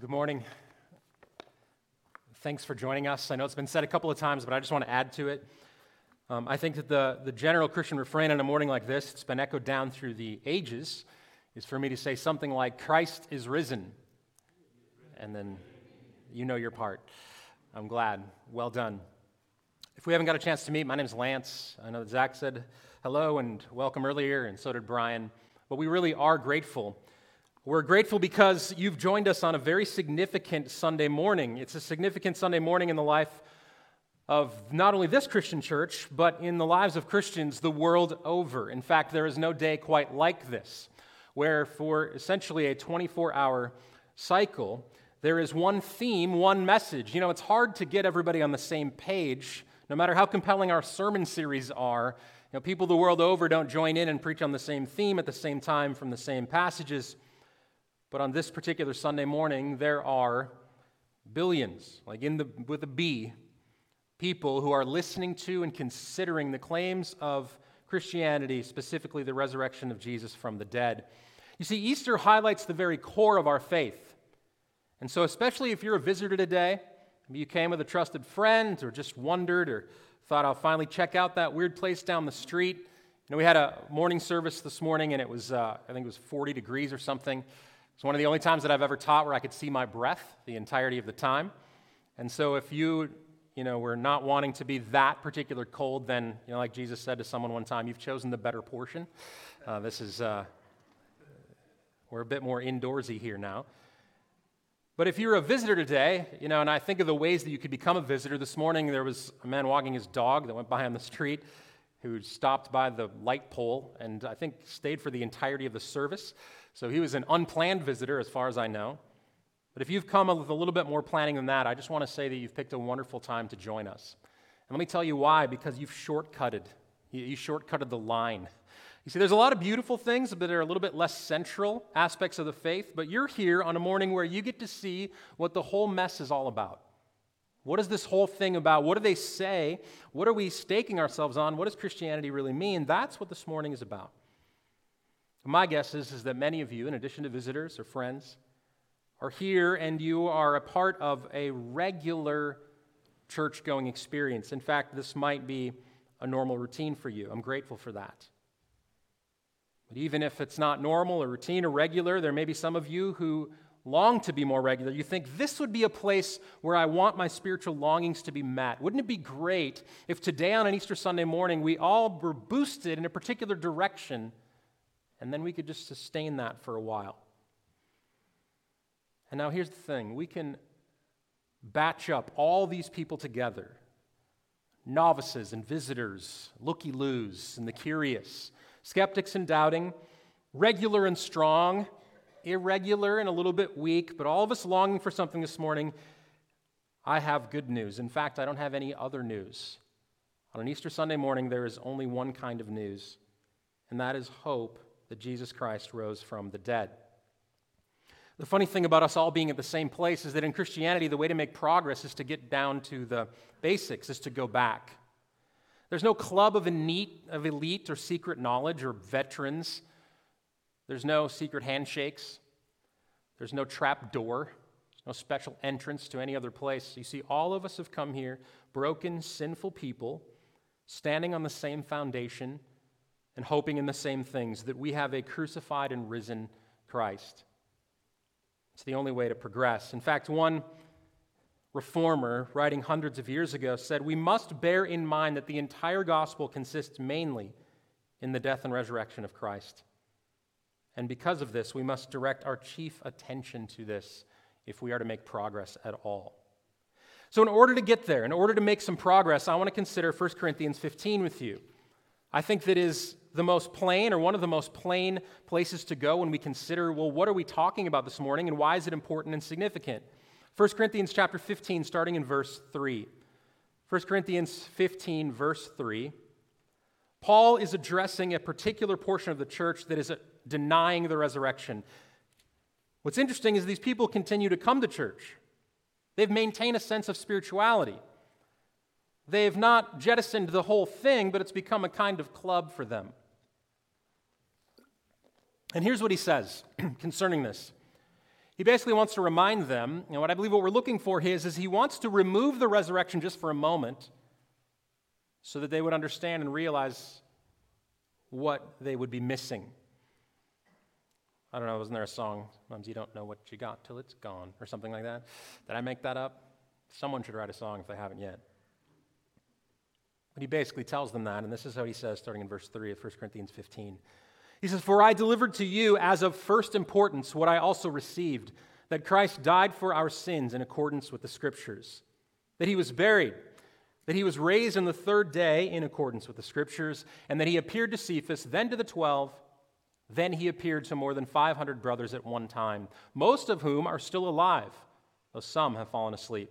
Good morning. Thanks for joining us. I know it's been said a couple of times, but I just want to add to it. Um, I think that the, the general Christian refrain on a morning like this, it's been echoed down through the ages, is for me to say something like, Christ is risen. And then you know your part. I'm glad. Well done. If we haven't got a chance to meet, my name is Lance. I know that Zach said hello and welcome earlier, and so did Brian. But we really are grateful we're grateful because you've joined us on a very significant Sunday morning. It's a significant Sunday morning in the life of not only this Christian church, but in the lives of Christians the world over. In fact, there is no day quite like this, where for essentially a 24 hour cycle, there is one theme, one message. You know, it's hard to get everybody on the same page, no matter how compelling our sermon series are. You know, people the world over don't join in and preach on the same theme at the same time from the same passages. But on this particular Sunday morning, there are billions, like in the, with a B, people who are listening to and considering the claims of Christianity, specifically the resurrection of Jesus from the dead. You see, Easter highlights the very core of our faith. And so, especially if you're a visitor today, maybe you came with a trusted friend or just wondered or thought I'll finally check out that weird place down the street. You know, we had a morning service this morning and it was, uh, I think it was 40 degrees or something. It's one of the only times that I've ever taught where I could see my breath the entirety of the time. And so if you, you know, were not wanting to be that particular cold, then, you know, like Jesus said to someone one time, you've chosen the better portion. Uh, this is, uh, we're a bit more indoorsy here now. But if you're a visitor today, you know, and I think of the ways that you could become a visitor, this morning there was a man walking his dog that went by on the street who stopped by the light pole and I think stayed for the entirety of the service. So he was an unplanned visitor, as far as I know. But if you've come with a little bit more planning than that, I just want to say that you've picked a wonderful time to join us. And let me tell you why because you've shortcutted. You shortcutted the line. You see, there's a lot of beautiful things that are a little bit less central aspects of the faith, but you're here on a morning where you get to see what the whole mess is all about. What is this whole thing about? What do they say? What are we staking ourselves on? What does Christianity really mean? That's what this morning is about. My guess is, is that many of you, in addition to visitors or friends, are here and you are a part of a regular church going experience. In fact, this might be a normal routine for you. I'm grateful for that. But even if it's not normal or routine or regular, there may be some of you who long to be more regular. You think this would be a place where I want my spiritual longings to be met. Wouldn't it be great if today on an Easter Sunday morning we all were boosted in a particular direction and then we could just sustain that for a while. And now here's the thing we can batch up all these people together novices and visitors, looky loos and the curious, skeptics and doubting, regular and strong, irregular and a little bit weak, but all of us longing for something this morning. I have good news. In fact, I don't have any other news. On an Easter Sunday morning, there is only one kind of news, and that is hope that Jesus Christ rose from the dead. The funny thing about us all being at the same place is that in Christianity, the way to make progress is to get down to the basics, is to go back. There's no club of elite, of elite or secret knowledge or veterans. There's no secret handshakes. There's no trap door. There's no special entrance to any other place. You see, all of us have come here, broken, sinful people, standing on the same foundation and hoping in the same things that we have a crucified and risen Christ. It's the only way to progress. In fact, one reformer, writing hundreds of years ago, said, We must bear in mind that the entire gospel consists mainly in the death and resurrection of Christ. And because of this, we must direct our chief attention to this if we are to make progress at all. So, in order to get there, in order to make some progress, I want to consider 1 Corinthians 15 with you. I think that is the most plain or one of the most plain places to go when we consider well what are we talking about this morning and why is it important and significant? 1 corinthians chapter 15 starting in verse 3 1 corinthians 15 verse 3 paul is addressing a particular portion of the church that is uh, denying the resurrection. What's interesting is these people continue to come to church. They've maintained a sense of spirituality They've not jettisoned the whole thing, but it's become a kind of club for them. And here's what he says concerning this He basically wants to remind them, and what I believe what we're looking for is, is he wants to remove the resurrection just for a moment so that they would understand and realize what they would be missing. I don't know, wasn't there a song? Sometimes you don't know what you got till it's gone, or something like that. Did I make that up? Someone should write a song if they haven't yet. But he basically tells them that, and this is how he says, starting in verse 3 of 1 Corinthians 15. He says, For I delivered to you as of first importance what I also received that Christ died for our sins in accordance with the Scriptures, that he was buried, that he was raised on the third day in accordance with the Scriptures, and that he appeared to Cephas, then to the twelve. Then he appeared to more than 500 brothers at one time, most of whom are still alive, though some have fallen asleep.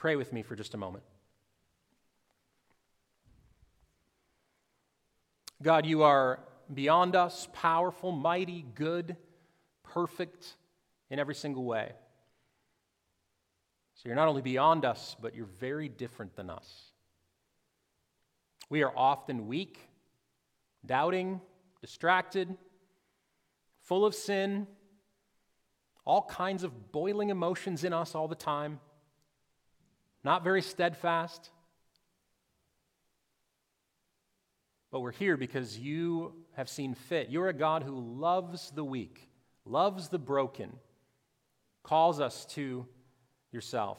pray with me for just a moment. God, you are beyond us, powerful, mighty, good, perfect in every single way. So you're not only beyond us, but you're very different than us. We are often weak doubting, distracted, full of sin, all kinds of boiling emotions in us all the time, not very steadfast. But we're here because you have seen fit. You're a God who loves the weak, loves the broken, calls us to yourself.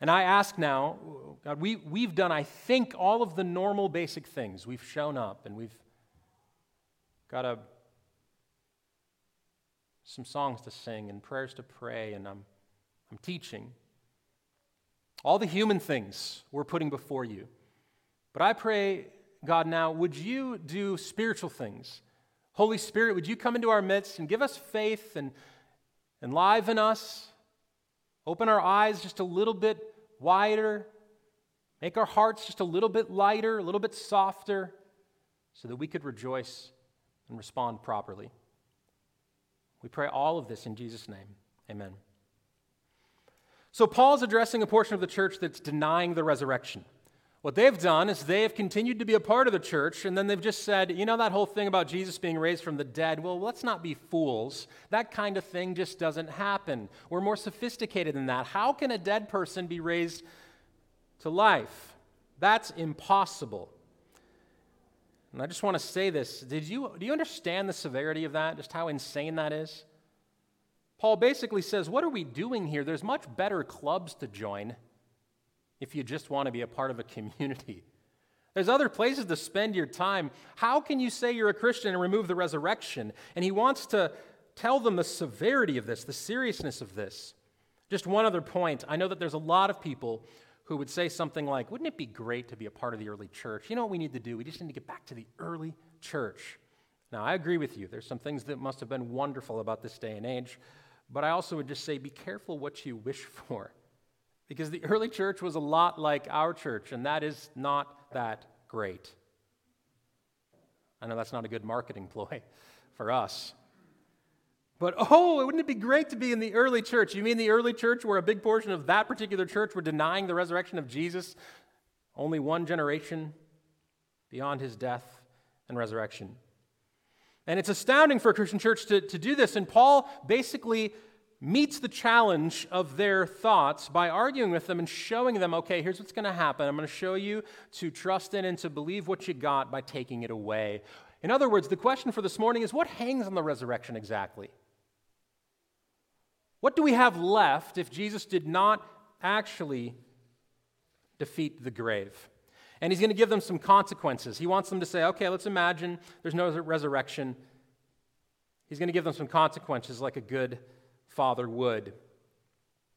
And I ask now, God, we, we've done, I think, all of the normal basic things. We've shown up and we've got a, some songs to sing and prayers to pray, and I'm, I'm teaching. All the human things we're putting before you. But I pray, God, now, would you do spiritual things? Holy Spirit, would you come into our midst and give us faith and enliven us? Open our eyes just a little bit wider. Make our hearts just a little bit lighter, a little bit softer, so that we could rejoice and respond properly. We pray all of this in Jesus' name. Amen. So, Paul's addressing a portion of the church that's denying the resurrection. What they've done is they have continued to be a part of the church, and then they've just said, you know, that whole thing about Jesus being raised from the dead, well, let's not be fools. That kind of thing just doesn't happen. We're more sophisticated than that. How can a dead person be raised to life? That's impossible. And I just want to say this. Did you, do you understand the severity of that? Just how insane that is? Paul basically says, What are we doing here? There's much better clubs to join if you just want to be a part of a community. There's other places to spend your time. How can you say you're a Christian and remove the resurrection? And he wants to tell them the severity of this, the seriousness of this. Just one other point. I know that there's a lot of people who would say something like, Wouldn't it be great to be a part of the early church? You know what we need to do? We just need to get back to the early church. Now, I agree with you. There's some things that must have been wonderful about this day and age, but I also would just say, Be careful what you wish for. Because the early church was a lot like our church, and that is not that great. I know that's not a good marketing ploy for us. But oh, wouldn't it be great to be in the early church? You mean the early church where a big portion of that particular church were denying the resurrection of Jesus only one generation beyond his death and resurrection? And it's astounding for a Christian church to, to do this. And Paul basically meets the challenge of their thoughts by arguing with them and showing them, okay, here's what's going to happen. I'm going to show you to trust in and to believe what you got by taking it away. In other words, the question for this morning is what hangs on the resurrection exactly? What do we have left if Jesus did not actually defeat the grave? And he's going to give them some consequences. He wants them to say, okay, let's imagine there's no resurrection. He's going to give them some consequences like a good father would.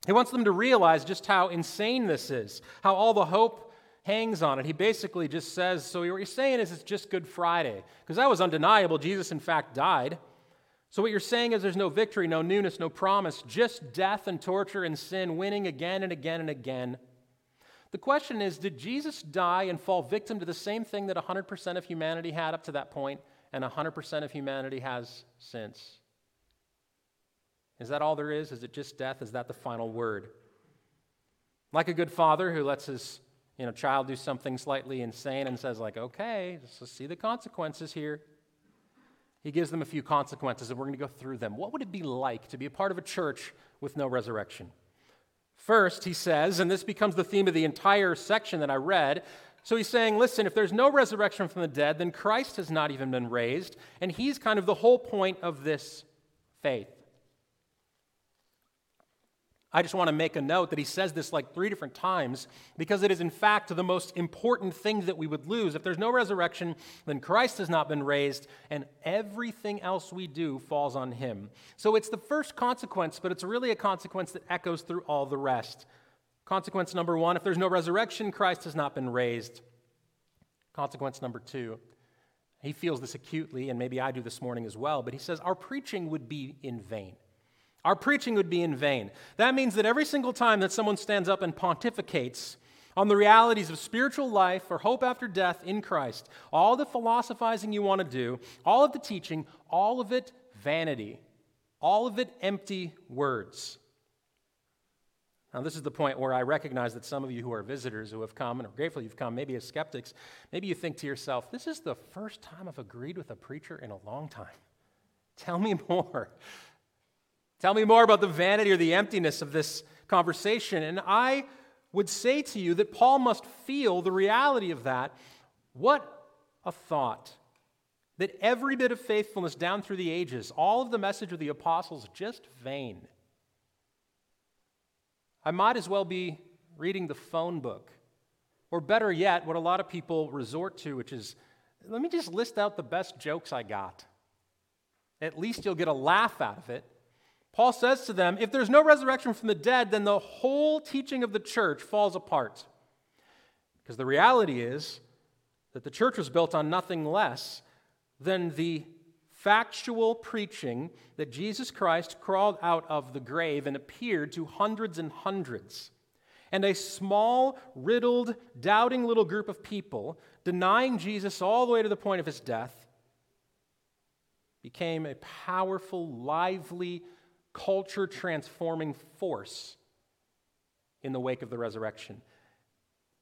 He wants them to realize just how insane this is, how all the hope hangs on it. He basically just says, So what you're saying is it's just Good Friday. Because that was undeniable. Jesus, in fact, died. So what you're saying is there's no victory, no newness, no promise, just death and torture and sin winning again and again and again. The question is Did Jesus die and fall victim to the same thing that 100% of humanity had up to that point and 100% of humanity has since? Is that all there is? Is it just death? Is that the final word? Like a good father who lets his you know, child do something slightly insane and says, like, okay, let's see the consequences here. He gives them a few consequences, and we're going to go through them. What would it be like to be a part of a church with no resurrection? First, he says, and this becomes the theme of the entire section that I read. So he's saying, listen, if there's no resurrection from the dead, then Christ has not even been raised. And he's kind of the whole point of this faith. I just want to make a note that he says this like three different times because it is, in fact, the most important thing that we would lose. If there's no resurrection, then Christ has not been raised, and everything else we do falls on him. So it's the first consequence, but it's really a consequence that echoes through all the rest. Consequence number one if there's no resurrection, Christ has not been raised. Consequence number two, he feels this acutely, and maybe I do this morning as well, but he says, Our preaching would be in vain. Our preaching would be in vain. That means that every single time that someone stands up and pontificates on the realities of spiritual life or hope after death in Christ, all the philosophizing you want to do, all of the teaching, all of it vanity, all of it empty words. Now, this is the point where I recognize that some of you who are visitors who have come and are grateful you've come, maybe as skeptics, maybe you think to yourself, this is the first time I've agreed with a preacher in a long time. Tell me more. Tell me more about the vanity or the emptiness of this conversation. And I would say to you that Paul must feel the reality of that. What a thought. That every bit of faithfulness down through the ages, all of the message of the apostles, just vain. I might as well be reading the phone book. Or better yet, what a lot of people resort to, which is let me just list out the best jokes I got. At least you'll get a laugh out of it. Paul says to them, if there's no resurrection from the dead, then the whole teaching of the church falls apart. Because the reality is that the church was built on nothing less than the factual preaching that Jesus Christ crawled out of the grave and appeared to hundreds and hundreds. And a small, riddled, doubting little group of people, denying Jesus all the way to the point of his death, became a powerful, lively, culture transforming force in the wake of the resurrection.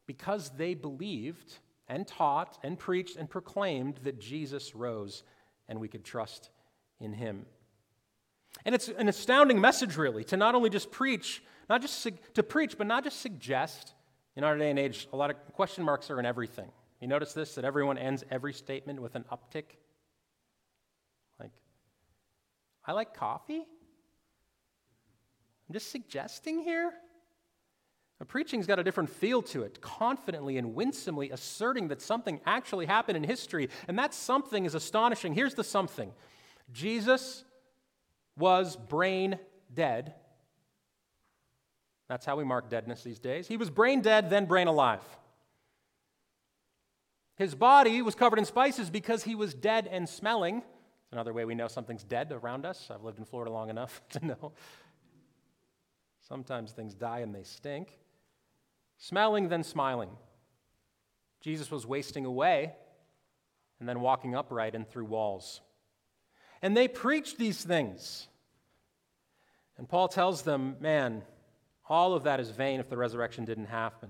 Because they believed and taught and preached and proclaimed that Jesus rose and we could trust in him. And it's an astounding message, really, to not only just preach, not just su- to preach, but not just suggest. In our day and age, a lot of question marks are in everything. You notice this that everyone ends every statement with an uptick? Like, I like coffee? I'm just suggesting here. Now, preaching's got a different feel to it, confidently and winsomely asserting that something actually happened in history, and that something is astonishing. Here's the something Jesus was brain dead. That's how we mark deadness these days. He was brain dead, then brain alive. His body was covered in spices because he was dead and smelling. It's another way we know something's dead around us. I've lived in Florida long enough to know Sometimes things die and they stink. Smelling, then smiling. Jesus was wasting away and then walking upright and through walls. And they preached these things. And Paul tells them, man, all of that is vain if the resurrection didn't happen.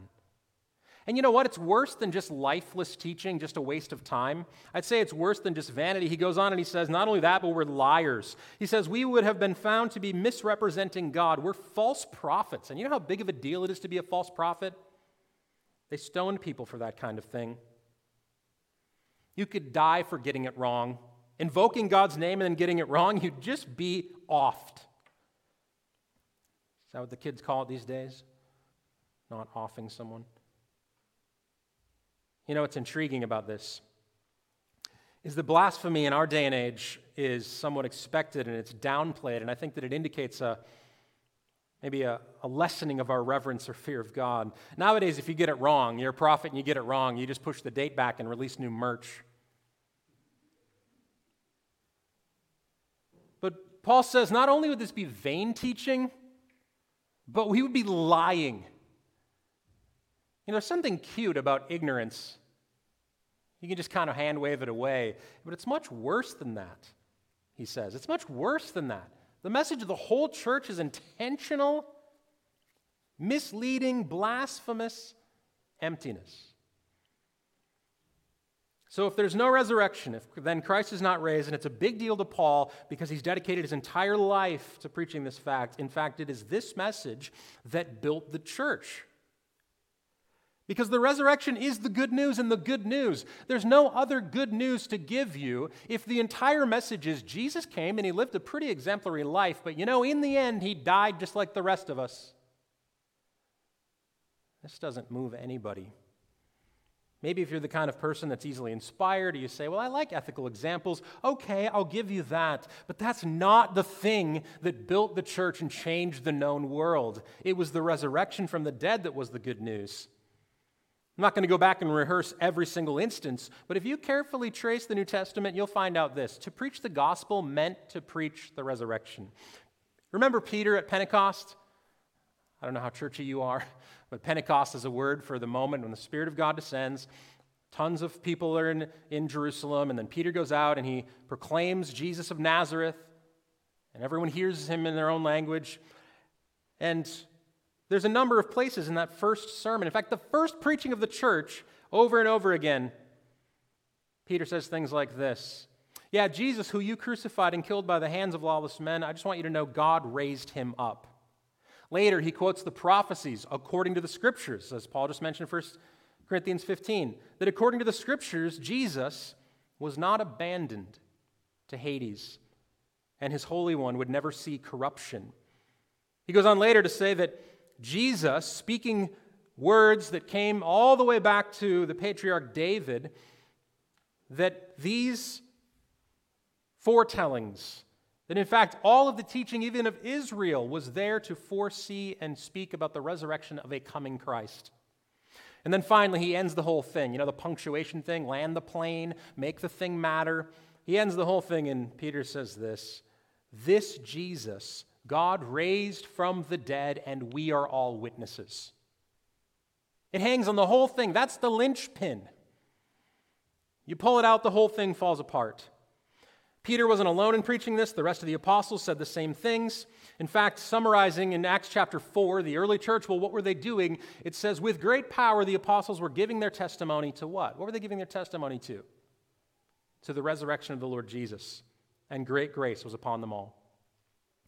And you know what? It's worse than just lifeless teaching, just a waste of time. I'd say it's worse than just vanity. He goes on and he says, not only that, but we're liars. He says, we would have been found to be misrepresenting God. We're false prophets. And you know how big of a deal it is to be a false prophet? They stoned people for that kind of thing. You could die for getting it wrong. Invoking God's name and then getting it wrong, you'd just be offed. Is that what the kids call it these days? Not offing someone? You know what's intriguing about this is the blasphemy in our day and age is somewhat expected and it's downplayed, and I think that it indicates a maybe a, a, lessening of our reverence or fear of God. Nowadays, if you get it wrong, you're a prophet and you get it wrong, you just push the date back and release new merch. But Paul says not only would this be vain teaching, but we would be lying. You know, there's something cute about ignorance. You can just kind of hand wave it away. But it's much worse than that, he says. It's much worse than that. The message of the whole church is intentional, misleading, blasphemous emptiness. So, if there's no resurrection, if then Christ is not raised, and it's a big deal to Paul because he's dedicated his entire life to preaching this fact. In fact, it is this message that built the church. Because the resurrection is the good news and the good news. There's no other good news to give you if the entire message is Jesus came and he lived a pretty exemplary life, but you know, in the end, he died just like the rest of us. This doesn't move anybody. Maybe if you're the kind of person that's easily inspired, you say, Well, I like ethical examples. Okay, I'll give you that. But that's not the thing that built the church and changed the known world. It was the resurrection from the dead that was the good news. I'm not going to go back and rehearse every single instance, but if you carefully trace the New Testament, you'll find out this. To preach the gospel meant to preach the resurrection. Remember Peter at Pentecost? I don't know how churchy you are, but Pentecost is a word for the moment when the Spirit of God descends. Tons of people are in, in Jerusalem, and then Peter goes out and he proclaims Jesus of Nazareth, and everyone hears him in their own language. And there's a number of places in that first sermon. In fact, the first preaching of the church, over and over again, Peter says things like this Yeah, Jesus, who you crucified and killed by the hands of lawless men, I just want you to know God raised him up. Later, he quotes the prophecies according to the scriptures, as Paul just mentioned in 1 Corinthians 15, that according to the scriptures, Jesus was not abandoned to Hades, and his Holy One would never see corruption. He goes on later to say that Jesus, speaking words that came all the way back to the patriarch David, that these foretellings, that in fact all of the teaching, even of Israel, was there to foresee and speak about the resurrection of a coming Christ. And then finally, he ends the whole thing. You know, the punctuation thing land the plane, make the thing matter. He ends the whole thing, and Peter says this This Jesus God raised from the dead, and we are all witnesses. It hangs on the whole thing. That's the linchpin. You pull it out, the whole thing falls apart. Peter wasn't alone in preaching this. The rest of the apostles said the same things. In fact, summarizing in Acts chapter 4, the early church, well, what were they doing? It says, with great power, the apostles were giving their testimony to what? What were they giving their testimony to? To the resurrection of the Lord Jesus. And great grace was upon them all.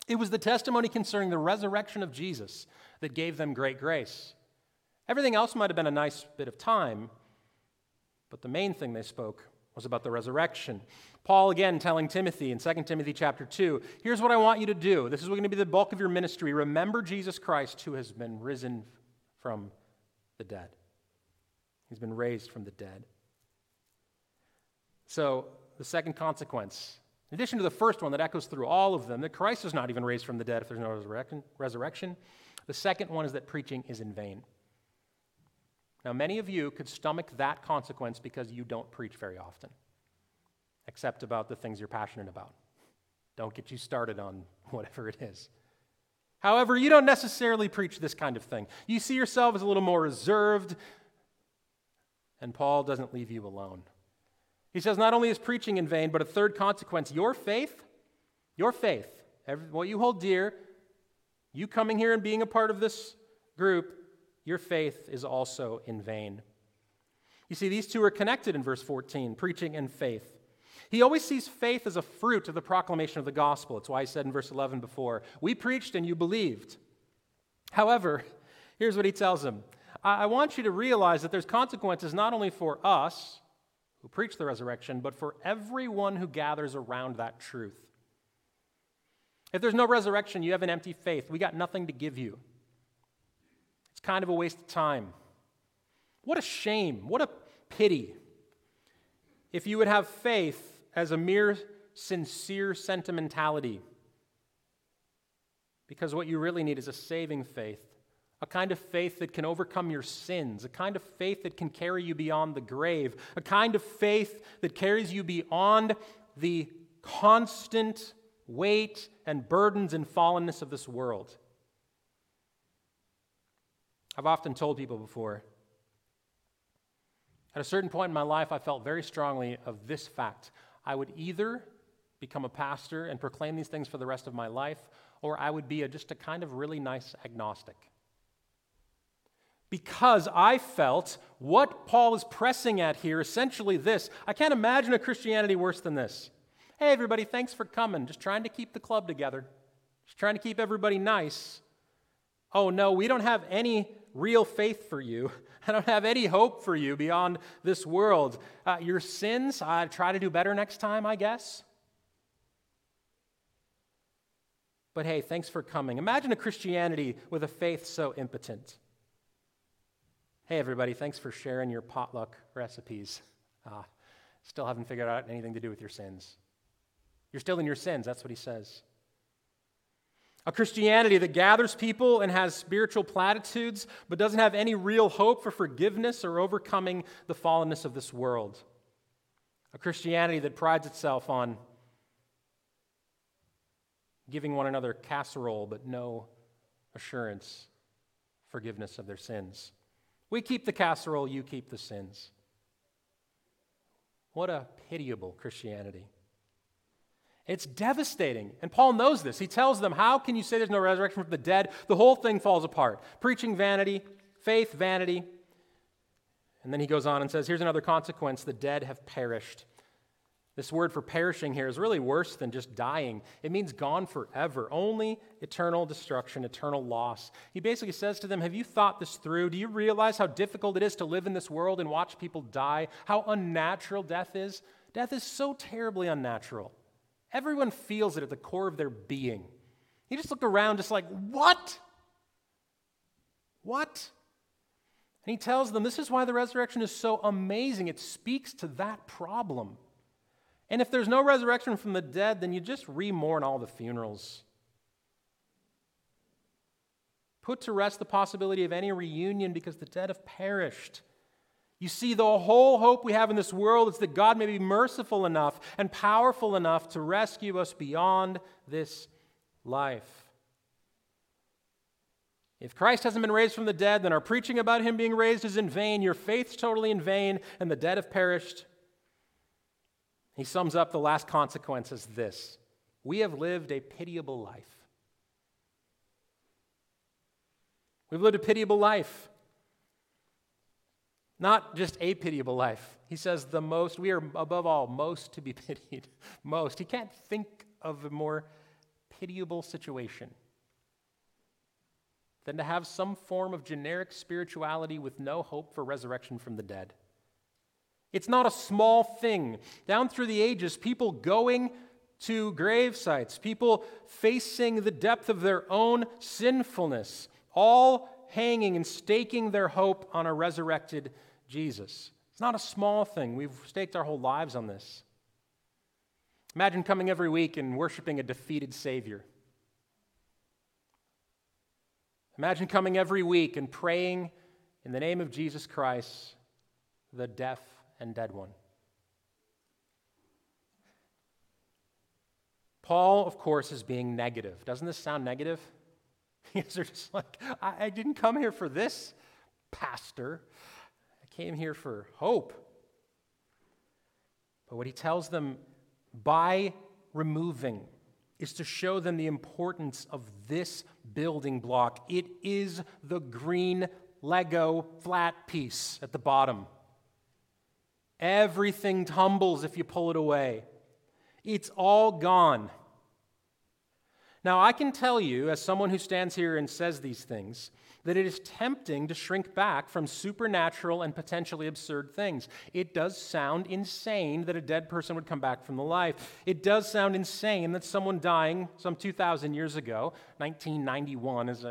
It was the testimony concerning the resurrection of Jesus that gave them great grace. Everything else might have been a nice bit of time, but the main thing they spoke was about the resurrection. Paul again telling Timothy in 2 Timothy chapter 2, here's what I want you to do. This is going to be the bulk of your ministry. Remember Jesus Christ who has been risen from the dead. He's been raised from the dead. So, the second consequence in addition to the first one that echoes through all of them, that Christ is not even raised from the dead if there's no resurrection, the second one is that preaching is in vain. Now, many of you could stomach that consequence because you don't preach very often, except about the things you're passionate about. Don't get you started on whatever it is. However, you don't necessarily preach this kind of thing. You see yourself as a little more reserved, and Paul doesn't leave you alone. He says not only is preaching in vain, but a third consequence your faith, your faith, every, what you hold dear, You coming here and being a part of this group, your faith is also in vain. You see, these two are connected in verse 14 preaching and faith. He always sees faith as a fruit of the proclamation of the gospel. It's why he said in verse 11 before, We preached and you believed. However, here's what he tells them I, want you to realize that there's consequences not only for us who preach the resurrection, but for everyone who gathers around that truth. If there's no resurrection, you have an empty faith. We got nothing to give you. It's kind of a waste of time. What a shame. What a pity. If you would have faith as a mere sincere sentimentality, because what you really need is a saving faith, a kind of faith that can overcome your sins, a kind of faith that can carry you beyond the grave, a kind of faith that carries you beyond the constant weight and burdens and fallenness of this world. I've often told people before, at a certain point in my life, I felt very strongly of this fact. I would either become a pastor and proclaim these things for the rest of my life, or I would be a, just a kind of really nice agnostic. Because I felt what Paul is pressing at here, essentially this I can't imagine a Christianity worse than this. Hey, everybody, thanks for coming. Just trying to keep the club together, just trying to keep everybody nice. Oh, no, we don't have any real faith for you. I don't have any hope for you beyond this world. Uh, your sins, I try to do better next time, I guess. But hey, thanks for coming. Imagine a Christianity with a faith so impotent. Hey, everybody, thanks for sharing your potluck recipes. Uh, still haven't figured out anything to do with your sins. You're still in your sins, that's what he says. A Christianity that gathers people and has spiritual platitudes, but doesn't have any real hope for forgiveness or overcoming the fallenness of this world. A Christianity that prides itself on giving one another casserole, but no assurance, forgiveness of their sins. We keep the casserole, you keep the sins. What a pitiable Christianity. It's devastating. And Paul knows this. He tells them, How can you say there's no resurrection from the dead? The whole thing falls apart. Preaching vanity, faith vanity. And then he goes on and says, Here's another consequence the dead have perished. This word for perishing here is really worse than just dying. It means gone forever, only eternal destruction, eternal loss. He basically says to them, Have you thought this through? Do you realize how difficult it is to live in this world and watch people die? How unnatural death is? Death is so terribly unnatural. Everyone feels it at the core of their being. You just look around, just like, what? What? And he tells them this is why the resurrection is so amazing. It speaks to that problem. And if there's no resurrection from the dead, then you just remourn all the funerals. Put to rest the possibility of any reunion because the dead have perished. You see, the whole hope we have in this world is that God may be merciful enough and powerful enough to rescue us beyond this life. If Christ hasn't been raised from the dead, then our preaching about him being raised is in vain, your faith's totally in vain, and the dead have perished. He sums up the last consequence as this We have lived a pitiable life. We've lived a pitiable life. Not just a pitiable life. He says the most, we are above all most to be pitied. Most. He can't think of a more pitiable situation than to have some form of generic spirituality with no hope for resurrection from the dead. It's not a small thing. Down through the ages, people going to grave sites, people facing the depth of their own sinfulness, all hanging and staking their hope on a resurrected Jesus. It's not a small thing. We've staked our whole lives on this. Imagine coming every week and worshiping a defeated Savior. Imagine coming every week and praying in the name of Jesus Christ, the deaf and dead one. Paul, of course, is being negative. Doesn't this sound negative? They're just like, I, I didn't come here for this, Pastor I came here for hope. But what he tells them by removing is to show them the importance of this building block. It is the green Lego flat piece at the bottom. Everything tumbles if you pull it away. It's all gone. Now, I can tell you, as someone who stands here and says these things, that it is tempting to shrink back from supernatural and potentially absurd things. It does sound insane that a dead person would come back from the life. It does sound insane that someone dying some 2,000 years ago, 1991 is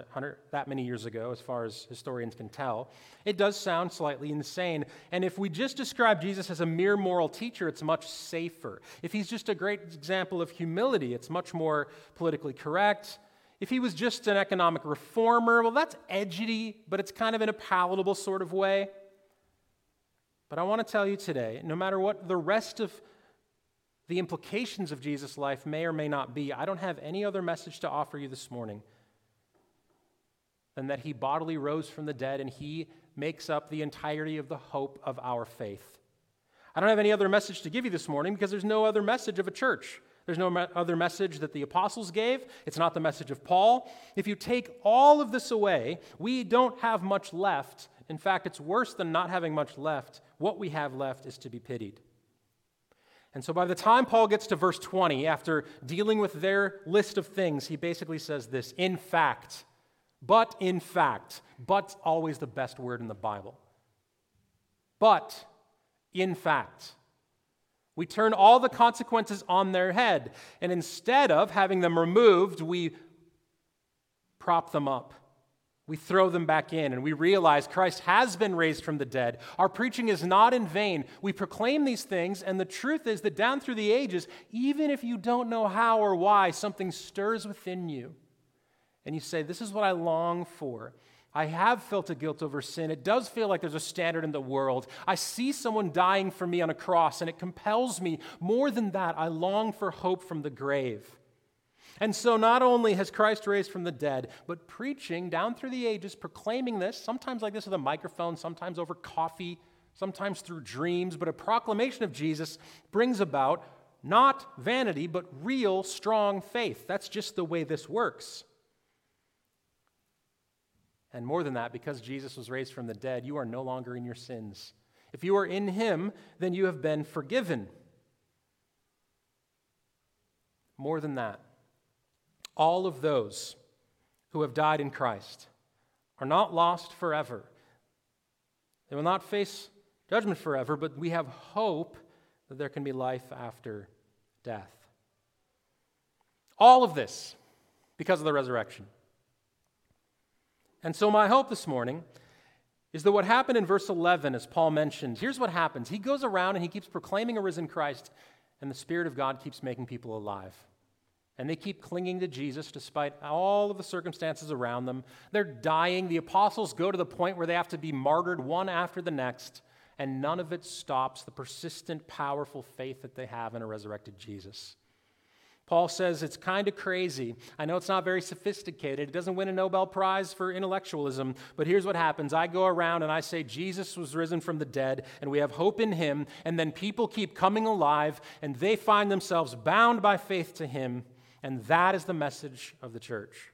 that many years ago, as far as historians can tell, it does sound slightly insane. And if we just describe Jesus as a mere moral teacher, it's much safer. If he's just a great example of humility, it's much more politically correct. If he was just an economic reformer, well, that's edgy, but it's kind of in a palatable sort of way. But I want to tell you today no matter what the rest of the implications of Jesus' life may or may not be, I don't have any other message to offer you this morning than that he bodily rose from the dead and he makes up the entirety of the hope of our faith. I don't have any other message to give you this morning because there's no other message of a church. There's no other message that the apostles gave. It's not the message of Paul. If you take all of this away, we don't have much left. In fact, it's worse than not having much left. What we have left is to be pitied. And so by the time Paul gets to verse 20, after dealing with their list of things, he basically says this in fact, but in fact, but's always the best word in the Bible. But in fact, we turn all the consequences on their head. And instead of having them removed, we prop them up. We throw them back in and we realize Christ has been raised from the dead. Our preaching is not in vain. We proclaim these things, and the truth is that down through the ages, even if you don't know how or why, something stirs within you. And you say, This is what I long for. I have felt a guilt over sin. It does feel like there's a standard in the world. I see someone dying for me on a cross, and it compels me. More than that, I long for hope from the grave. And so, not only has Christ raised from the dead, but preaching down through the ages, proclaiming this, sometimes like this with a microphone, sometimes over coffee, sometimes through dreams, but a proclamation of Jesus brings about not vanity, but real, strong faith. That's just the way this works. And more than that, because Jesus was raised from the dead, you are no longer in your sins. If you are in him, then you have been forgiven. More than that, all of those who have died in Christ are not lost forever. They will not face judgment forever, but we have hope that there can be life after death. All of this because of the resurrection. And so, my hope this morning is that what happened in verse 11, as Paul mentioned, here's what happens. He goes around and he keeps proclaiming a risen Christ, and the Spirit of God keeps making people alive. And they keep clinging to Jesus despite all of the circumstances around them. They're dying. The apostles go to the point where they have to be martyred one after the next, and none of it stops the persistent, powerful faith that they have in a resurrected Jesus. Paul says it's kind of crazy. I know it's not very sophisticated. It doesn't win a Nobel Prize for intellectualism, but here's what happens I go around and I say, Jesus was risen from the dead, and we have hope in him. And then people keep coming alive, and they find themselves bound by faith to him. And that is the message of the church.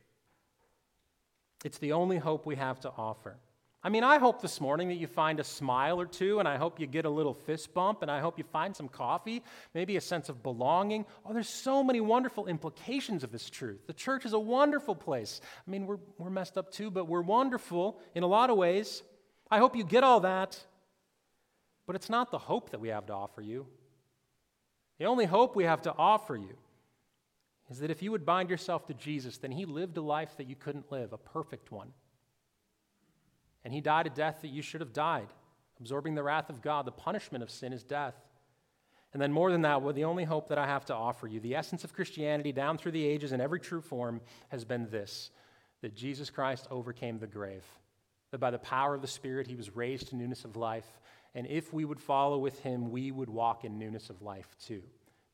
It's the only hope we have to offer. I mean, I hope this morning that you find a smile or two, and I hope you get a little fist bump, and I hope you find some coffee, maybe a sense of belonging. Oh, there's so many wonderful implications of this truth. The church is a wonderful place. I mean, we're, we're messed up too, but we're wonderful in a lot of ways. I hope you get all that, but it's not the hope that we have to offer you. The only hope we have to offer you is that if you would bind yourself to Jesus, then He lived a life that you couldn't live, a perfect one. And he died a death that you should have died, absorbing the wrath of God. The punishment of sin is death. And then, more than that, well, the only hope that I have to offer you, the essence of Christianity down through the ages in every true form, has been this that Jesus Christ overcame the grave, that by the power of the Spirit, he was raised to newness of life. And if we would follow with him, we would walk in newness of life too.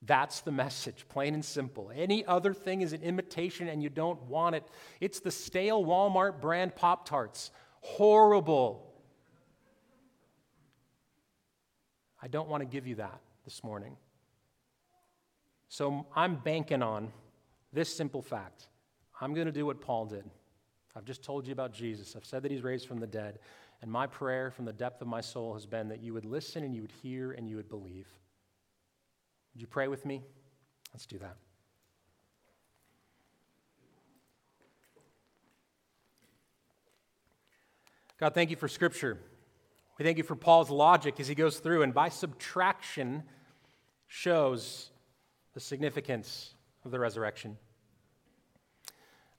That's the message, plain and simple. Any other thing is an imitation and you don't want it. It's the stale Walmart brand Pop Tarts horrible. I don't want to give you that this morning. So I'm banking on this simple fact I'm going to do what Paul did. I've just told you about Jesus. I've said that he's raised from the dead. And my prayer from the depth of my soul has been that you would listen and you would hear and you would believe. Would you pray with me? Let's do that. God, thank you for Scripture. We thank you for Paul's logic as he goes through and by subtraction shows the significance of the resurrection.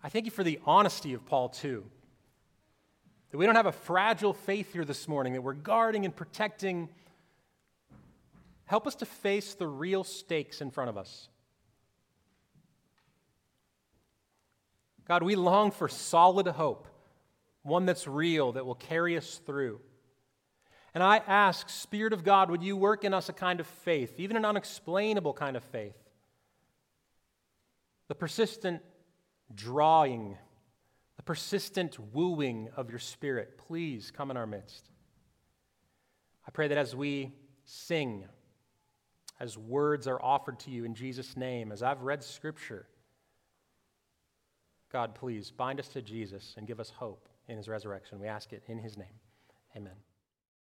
I thank you for the honesty of Paul, too. That we don't have a fragile faith here this morning, that we're guarding and protecting. Help us to face the real stakes in front of us. God, we long for solid hope, one that's real, that will carry us through. And I ask, Spirit of God, would you work in us a kind of faith, even an unexplainable kind of faith? The persistent drawing, the persistent wooing of your Spirit, please come in our midst. I pray that as we sing, as words are offered to you in Jesus' name, as I've read Scripture, God, please bind us to Jesus and give us hope in his resurrection. We ask it in his name. Amen.